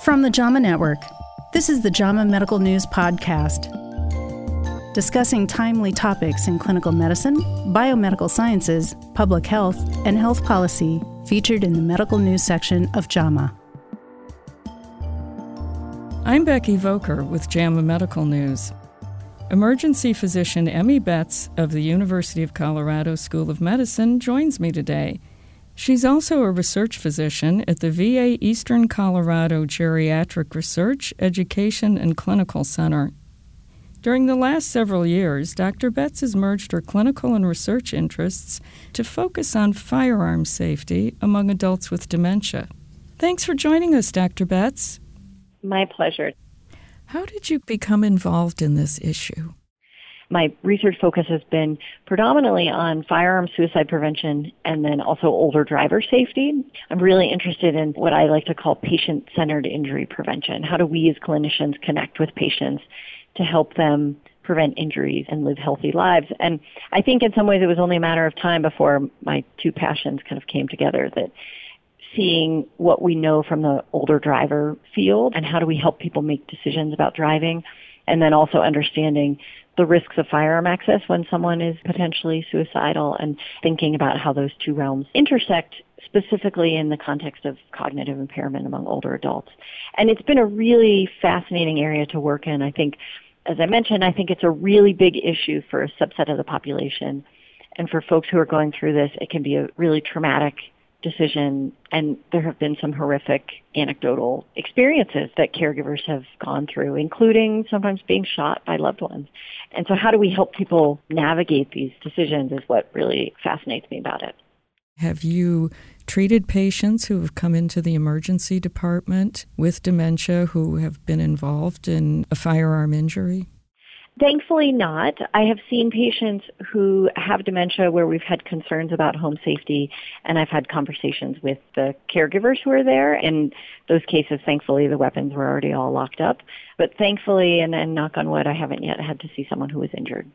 From the JAMA Network, this is the JAMA Medical News Podcast, discussing timely topics in clinical medicine, biomedical sciences, public health, and health policy, featured in the medical news section of JAMA. I'm Becky Voelker with JAMA Medical News. Emergency physician Emmy Betz of the University of Colorado School of Medicine joins me today. She's also a research physician at the VA Eastern Colorado Geriatric Research, Education, and Clinical Center. During the last several years, Dr. Betz has merged her clinical and research interests to focus on firearm safety among adults with dementia. Thanks for joining us, Dr. Betz. My pleasure. How did you become involved in this issue? My research focus has been predominantly on firearm suicide prevention and then also older driver safety. I'm really interested in what I like to call patient-centered injury prevention. How do we as clinicians connect with patients to help them prevent injuries and live healthy lives? And I think in some ways it was only a matter of time before my two passions kind of came together that seeing what we know from the older driver field and how do we help people make decisions about driving and then also understanding the risks of firearm access when someone is potentially suicidal and thinking about how those two realms intersect specifically in the context of cognitive impairment among older adults. And it's been a really fascinating area to work in. I think, as I mentioned, I think it's a really big issue for a subset of the population. And for folks who are going through this, it can be a really traumatic decision and there have been some horrific anecdotal experiences that caregivers have gone through including sometimes being shot by loved ones. And so how do we help people navigate these decisions is what really fascinates me about it. Have you treated patients who have come into the emergency department with dementia who have been involved in a firearm injury Thankfully not. I have seen patients who have dementia where we've had concerns about home safety and I've had conversations with the caregivers who are there. In those cases, thankfully, the weapons were already all locked up. But thankfully, and, and knock on wood, I haven't yet had to see someone who was injured.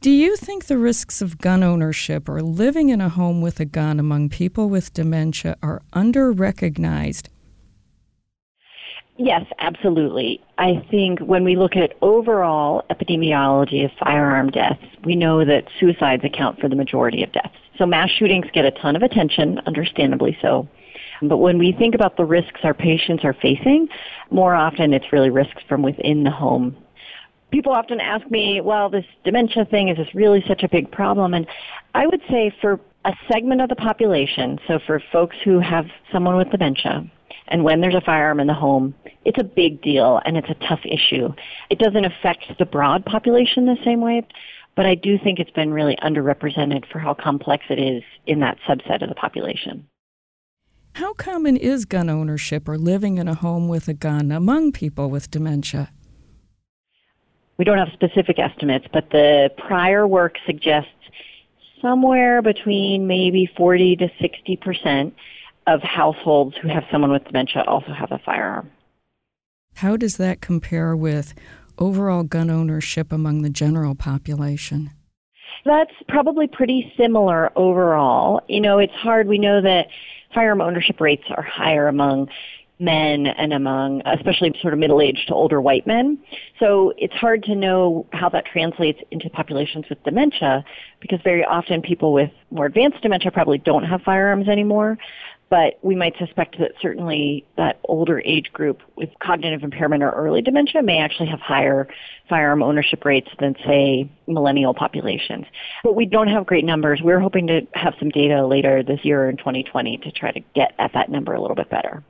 Do you think the risks of gun ownership or living in a home with a gun among people with dementia are under recognized Yes, absolutely. I think when we look at overall epidemiology of firearm deaths, we know that suicides account for the majority of deaths. So mass shootings get a ton of attention, understandably so. But when we think about the risks our patients are facing, more often it's really risks from within the home. People often ask me, well, this dementia thing, is this really such a big problem? And I would say for a segment of the population, so for folks who have someone with dementia, and when there's a firearm in the home, it's a big deal and it's a tough issue. It doesn't affect the broad population the same way, but I do think it's been really underrepresented for how complex it is in that subset of the population. How common is gun ownership or living in a home with a gun among people with dementia? We don't have specific estimates, but the prior work suggests somewhere between maybe 40 to 60 percent of households who have someone with dementia also have a firearm. How does that compare with overall gun ownership among the general population? That's probably pretty similar overall. You know, it's hard. We know that firearm ownership rates are higher among men and among especially sort of middle-aged to older white men. So it's hard to know how that translates into populations with dementia because very often people with more advanced dementia probably don't have firearms anymore but we might suspect that certainly that older age group with cognitive impairment or early dementia may actually have higher firearm ownership rates than, say, millennial populations. But we don't have great numbers. We're hoping to have some data later this year in 2020 to try to get at that number a little bit better.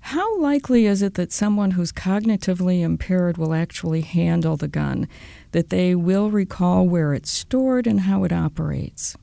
How likely is it that someone who's cognitively impaired will actually handle the gun, that they will recall where it's stored and how it operates?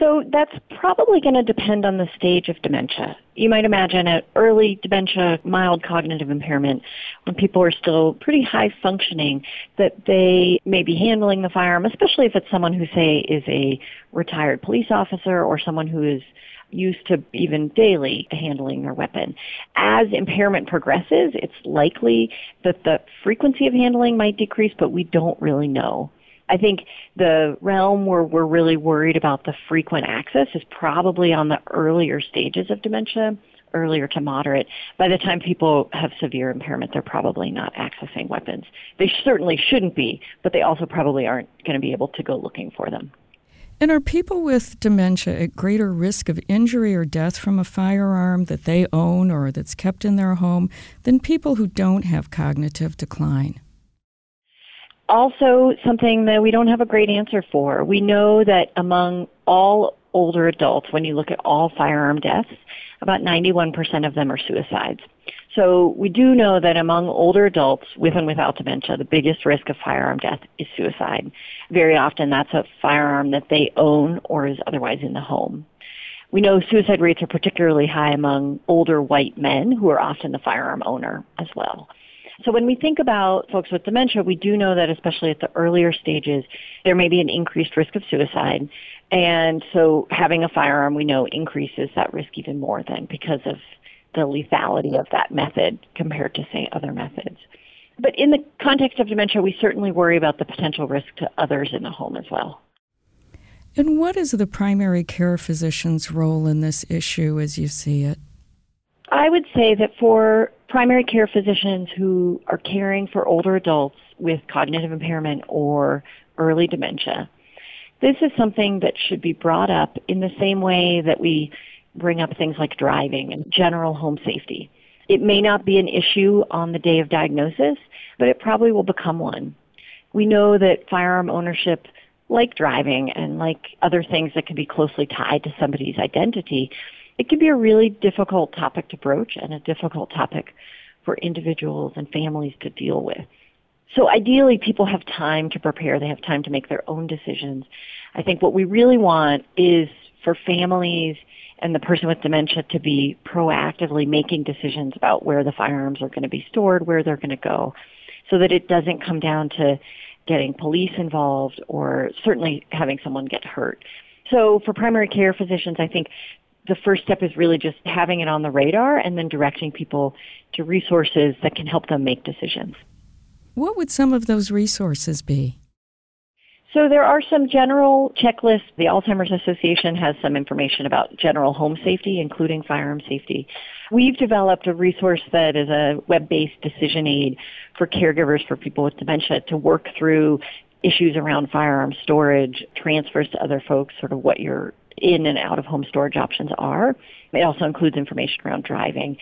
So that's probably going to depend on the stage of dementia. You might imagine at early dementia, mild cognitive impairment, when people are still pretty high functioning, that they may be handling the firearm, especially if it's someone who, say, is a retired police officer or someone who is used to even daily handling their weapon. As impairment progresses, it's likely that the frequency of handling might decrease, but we don't really know. I think the realm where we're really worried about the frequent access is probably on the earlier stages of dementia earlier to moderate, by the time people have severe impairment, they're probably not accessing weapons. They certainly shouldn't be, but they also probably aren't going to be able to go looking for them. And are people with dementia at greater risk of injury or death from a firearm that they own or that's kept in their home than people who don't have cognitive decline? Also, something that we don't have a great answer for. We know that among all older adults, when you look at all firearm deaths, about 91% of them are suicides. So we do know that among older adults with and without dementia, the biggest risk of firearm death is suicide. Very often that's a firearm that they own or is otherwise in the home. We know suicide rates are particularly high among older white men who are often the firearm owner as well. So when we think about folks with dementia, we do know that especially at the earlier stages, there may be an increased risk of suicide. And so having a firearm, we know, increases that risk even more than because of the lethality of that method compared to, say, other methods. But in the context of dementia, we certainly worry about the potential risk to others in the home as well. And what is the primary care physician's role in this issue as you see it? I would say that for primary care physicians who are caring for older adults with cognitive impairment or early dementia, this is something that should be brought up in the same way that we bring up things like driving and general home safety. It may not be an issue on the day of diagnosis, but it probably will become one. We know that firearm ownership, like driving and like other things that can be closely tied to somebody's identity, it can be a really difficult topic to broach and a difficult topic for individuals and families to deal with. So ideally, people have time to prepare. They have time to make their own decisions. I think what we really want is for families and the person with dementia to be proactively making decisions about where the firearms are going to be stored, where they're going to go, so that it doesn't come down to getting police involved or certainly having someone get hurt. So for primary care physicians, I think the first step is really just having it on the radar and then directing people to resources that can help them make decisions. What would some of those resources be? So there are some general checklists. The Alzheimer's Association has some information about general home safety, including firearm safety. We've developed a resource that is a web-based decision aid for caregivers for people with dementia to work through issues around firearm storage, transfers to other folks, sort of what your in and out of home storage options are. It also includes information around driving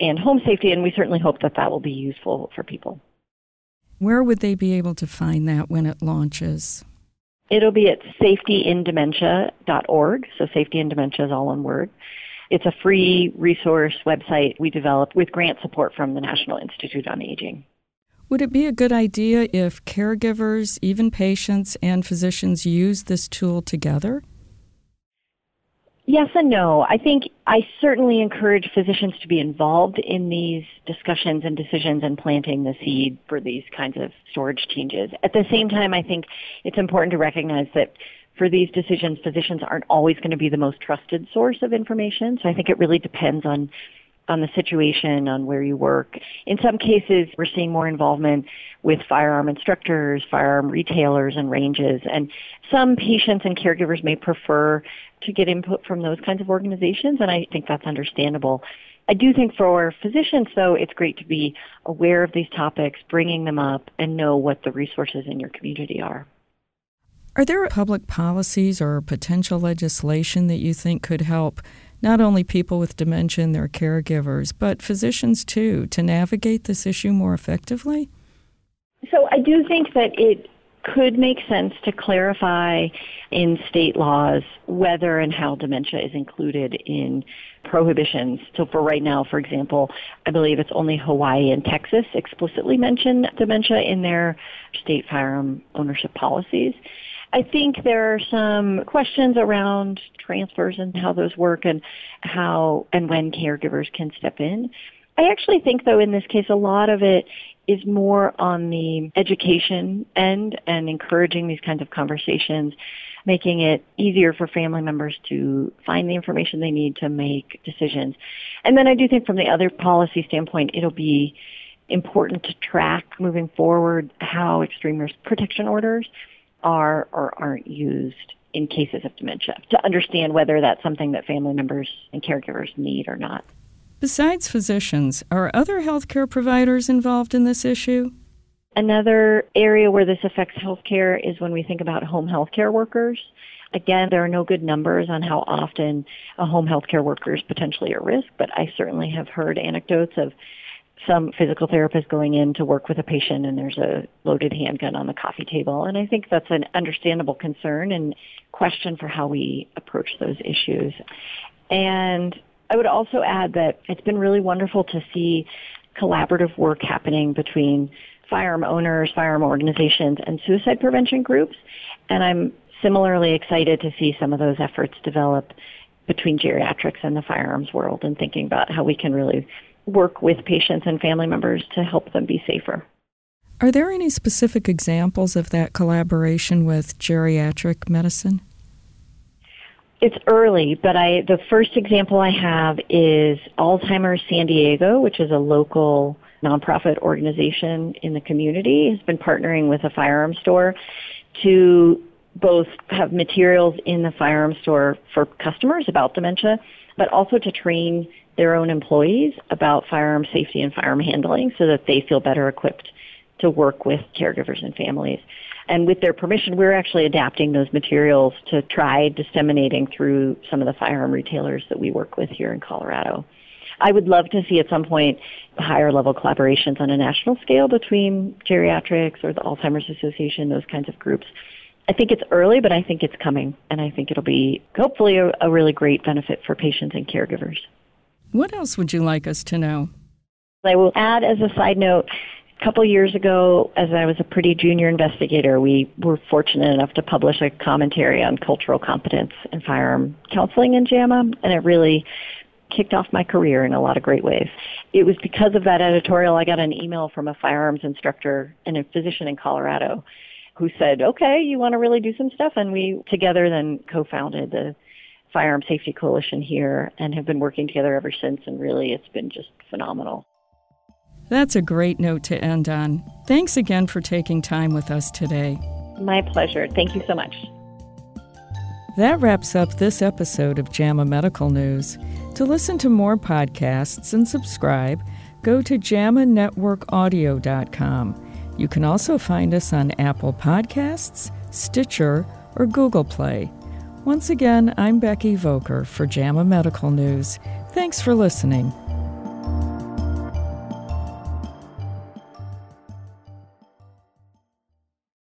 and home safety, and we certainly hope that that will be useful for people. Where would they be able to find that when it launches? It'll be at safetyindementia.org. So safety in dementia is all one word. It's a free resource website we developed with grant support from the National Institute on Aging. Would it be a good idea if caregivers, even patients, and physicians use this tool together? Yes and no. I think I certainly encourage physicians to be involved in these discussions and decisions and planting the seed for these kinds of storage changes. At the same time, I think it's important to recognize that for these decisions, physicians aren't always going to be the most trusted source of information. So I think it really depends on on the situation, on where you work. In some cases, we're seeing more involvement with firearm instructors, firearm retailers, and ranges. And some patients and caregivers may prefer to get input from those kinds of organizations, and I think that's understandable. I do think for physicians, though, it's great to be aware of these topics, bringing them up, and know what the resources in your community are. Are there public policies or potential legislation that you think could help not only people with dementia and their caregivers, but physicians too, to navigate this issue more effectively? So I do think that it could make sense to clarify in state laws whether and how dementia is included in prohibitions. So for right now, for example, I believe it's only Hawaii and Texas explicitly mention dementia in their state firearm ownership policies. I think there are some questions around transfers and how those work and how and when caregivers can step in. I actually think though in this case a lot of it is more on the education end and encouraging these kinds of conversations, making it easier for family members to find the information they need to make decisions. And then I do think from the other policy standpoint, it'll be important to track moving forward how extreme risk protection orders are or aren't used in cases of dementia to understand whether that's something that family members and caregivers need or not. Besides physicians, are other healthcare providers involved in this issue? Another area where this affects healthcare is when we think about home healthcare workers. Again, there are no good numbers on how often a home healthcare worker is potentially at risk, but I certainly have heard anecdotes of some physical therapist going in to work with a patient and there's a loaded handgun on the coffee table. And I think that's an understandable concern and question for how we approach those issues. And I would also add that it's been really wonderful to see collaborative work happening between firearm owners, firearm organizations, and suicide prevention groups. And I'm similarly excited to see some of those efforts develop between geriatrics and the firearms world and thinking about how we can really work with patients and family members to help them be safer. Are there any specific examples of that collaboration with geriatric medicine? It's early, but I the first example I have is Alzheimer's San Diego, which is a local nonprofit organization in the community, has been partnering with a firearm store to both have materials in the firearm store for customers about dementia, but also to train their own employees about firearm safety and firearm handling so that they feel better equipped to work with caregivers and families. And with their permission, we're actually adapting those materials to try disseminating through some of the firearm retailers that we work with here in Colorado. I would love to see at some point higher level collaborations on a national scale between geriatrics or the Alzheimer's Association, those kinds of groups. I think it's early, but I think it's coming, and I think it'll be hopefully a, a really great benefit for patients and caregivers. What else would you like us to know? I will add as a side note, a couple years ago, as I was a pretty junior investigator, we were fortunate enough to publish a commentary on cultural competence and firearm counseling in JAMA, and it really kicked off my career in a lot of great ways. It was because of that editorial I got an email from a firearms instructor and a physician in Colorado who said, okay, you want to really do some stuff? And we together then co-founded the Firearm Safety Coalition here and have been working together ever since. And really, it's been just phenomenal. That's a great note to end on. Thanks again for taking time with us today. My pleasure. Thank you so much. That wraps up this episode of JAMA Medical News. To listen to more podcasts and subscribe, go to jamanetworkaudio.com. You can also find us on Apple Podcasts, Stitcher, or Google Play. Once again, I'm Becky Voelker for JAMA Medical News. Thanks for listening.